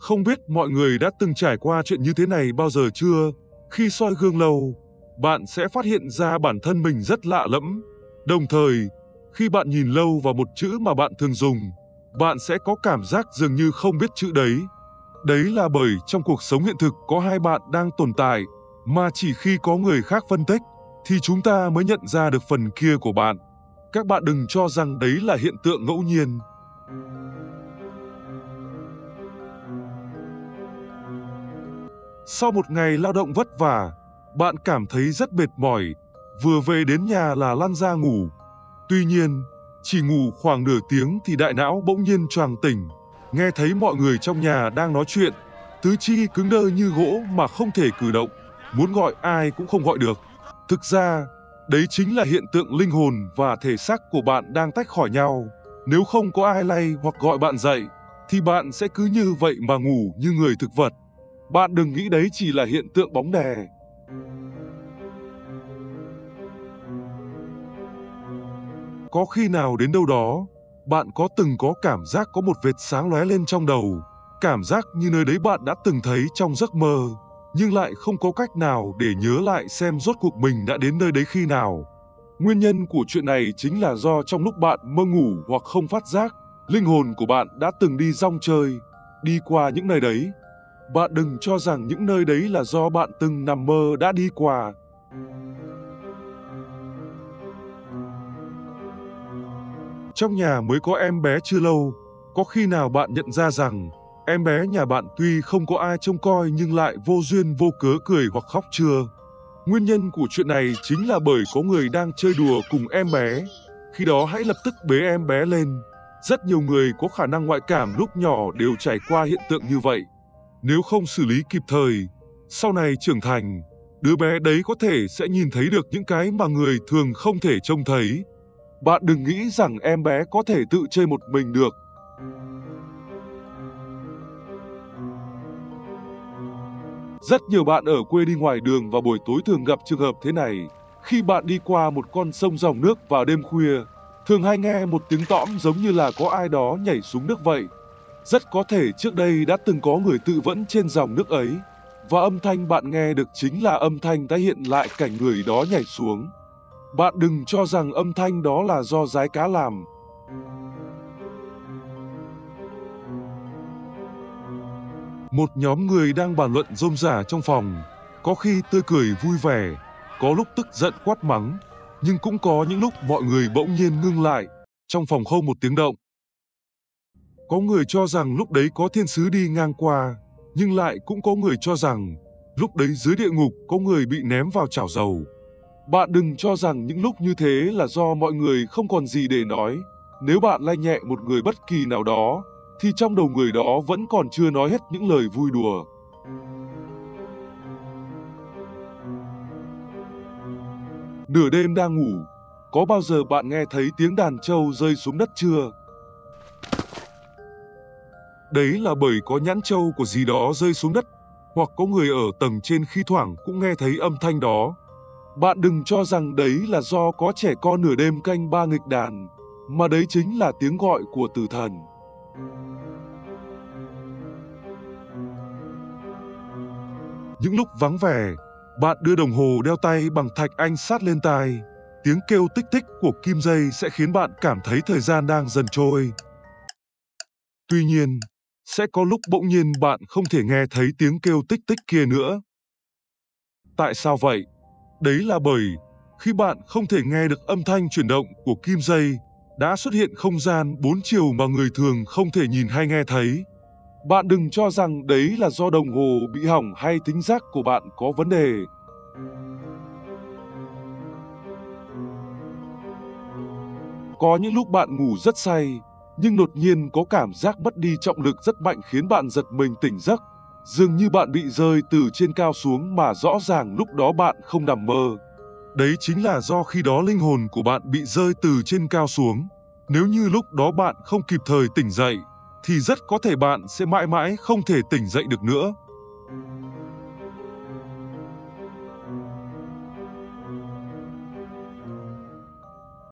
Không biết mọi người đã từng trải qua chuyện như thế này bao giờ chưa? Khi soi gương lâu, bạn sẽ phát hiện ra bản thân mình rất lạ lẫm. Đồng thời, khi bạn nhìn lâu vào một chữ mà bạn thường dùng, bạn sẽ có cảm giác dường như không biết chữ đấy. Đấy là bởi trong cuộc sống hiện thực có hai bạn đang tồn tại, mà chỉ khi có người khác phân tích, thì chúng ta mới nhận ra được phần kia của bạn. Các bạn đừng cho rằng đấy là hiện tượng ngẫu nhiên. Sau một ngày lao động vất vả, bạn cảm thấy rất mệt mỏi, vừa về đến nhà là lăn ra ngủ. Tuy nhiên, chỉ ngủ khoảng nửa tiếng thì đại não bỗng nhiên choàng tỉnh, nghe thấy mọi người trong nhà đang nói chuyện, tứ chi cứng đơ như gỗ mà không thể cử động, muốn gọi ai cũng không gọi được. Thực ra, đấy chính là hiện tượng linh hồn và thể xác của bạn đang tách khỏi nhau. Nếu không có ai lay hoặc gọi bạn dậy, thì bạn sẽ cứ như vậy mà ngủ như người thực vật. Bạn đừng nghĩ đấy chỉ là hiện tượng bóng đè. Có khi nào đến đâu đó, bạn có từng có cảm giác có một vệt sáng lóe lên trong đầu, cảm giác như nơi đấy bạn đã từng thấy trong giấc mơ, nhưng lại không có cách nào để nhớ lại xem rốt cuộc mình đã đến nơi đấy khi nào. Nguyên nhân của chuyện này chính là do trong lúc bạn mơ ngủ hoặc không phát giác, linh hồn của bạn đã từng đi rong chơi, đi qua những nơi đấy. Bạn đừng cho rằng những nơi đấy là do bạn từng nằm mơ đã đi qua. Trong nhà mới có em bé chưa lâu, có khi nào bạn nhận ra rằng em bé nhà bạn tuy không có ai trông coi nhưng lại vô duyên vô cớ cười hoặc khóc chưa? Nguyên nhân của chuyện này chính là bởi có người đang chơi đùa cùng em bé. Khi đó hãy lập tức bế em bé lên. Rất nhiều người có khả năng ngoại cảm lúc nhỏ đều trải qua hiện tượng như vậy. Nếu không xử lý kịp thời, sau này trưởng thành, đứa bé đấy có thể sẽ nhìn thấy được những cái mà người thường không thể trông thấy. Bạn đừng nghĩ rằng em bé có thể tự chơi một mình được. Rất nhiều bạn ở quê đi ngoài đường vào buổi tối thường gặp trường hợp thế này. Khi bạn đi qua một con sông dòng nước vào đêm khuya, thường hay nghe một tiếng tõm giống như là có ai đó nhảy xuống nước vậy. Rất có thể trước đây đã từng có người tự vẫn trên dòng nước ấy, và âm thanh bạn nghe được chính là âm thanh tái hiện lại cảnh người đó nhảy xuống. Bạn đừng cho rằng âm thanh đó là do rái cá làm. Một nhóm người đang bàn luận rôm rả trong phòng, có khi tươi cười vui vẻ, có lúc tức giận quát mắng, nhưng cũng có những lúc mọi người bỗng nhiên ngưng lại, trong phòng không một tiếng động. Có người cho rằng lúc đấy có thiên sứ đi ngang qua, nhưng lại cũng có người cho rằng lúc đấy dưới địa ngục có người bị ném vào chảo dầu. Bạn đừng cho rằng những lúc như thế là do mọi người không còn gì để nói. Nếu bạn lay nhẹ một người bất kỳ nào đó, thì trong đầu người đó vẫn còn chưa nói hết những lời vui đùa. Nửa đêm đang ngủ, có bao giờ bạn nghe thấy tiếng đàn trâu rơi xuống đất chưa? Đấy là bởi có nhãn trâu của gì đó rơi xuống đất, hoặc có người ở tầng trên khi thoảng cũng nghe thấy âm thanh đó. Bạn đừng cho rằng đấy là do có trẻ con nửa đêm canh ba nghịch đàn, mà đấy chính là tiếng gọi của tử thần. Những lúc vắng vẻ, bạn đưa đồng hồ đeo tay bằng thạch anh sát lên tai. Tiếng kêu tích tích của kim dây sẽ khiến bạn cảm thấy thời gian đang dần trôi. Tuy nhiên, sẽ có lúc bỗng nhiên bạn không thể nghe thấy tiếng kêu tích tích kia nữa. Tại sao vậy? Đấy là bởi khi bạn không thể nghe được âm thanh chuyển động của kim dây, đã xuất hiện không gian bốn chiều mà người thường không thể nhìn hay nghe thấy. Bạn đừng cho rằng đấy là do đồng hồ bị hỏng hay tính giác của bạn có vấn đề. Có những lúc bạn ngủ rất say, nhưng đột nhiên có cảm giác mất đi trọng lực rất mạnh khiến bạn giật mình tỉnh giấc. Dường như bạn bị rơi từ trên cao xuống mà rõ ràng lúc đó bạn không nằm mơ. Đấy chính là do khi đó linh hồn của bạn bị rơi từ trên cao xuống. Nếu như lúc đó bạn không kịp thời tỉnh dậy, thì rất có thể bạn sẽ mãi mãi không thể tỉnh dậy được nữa.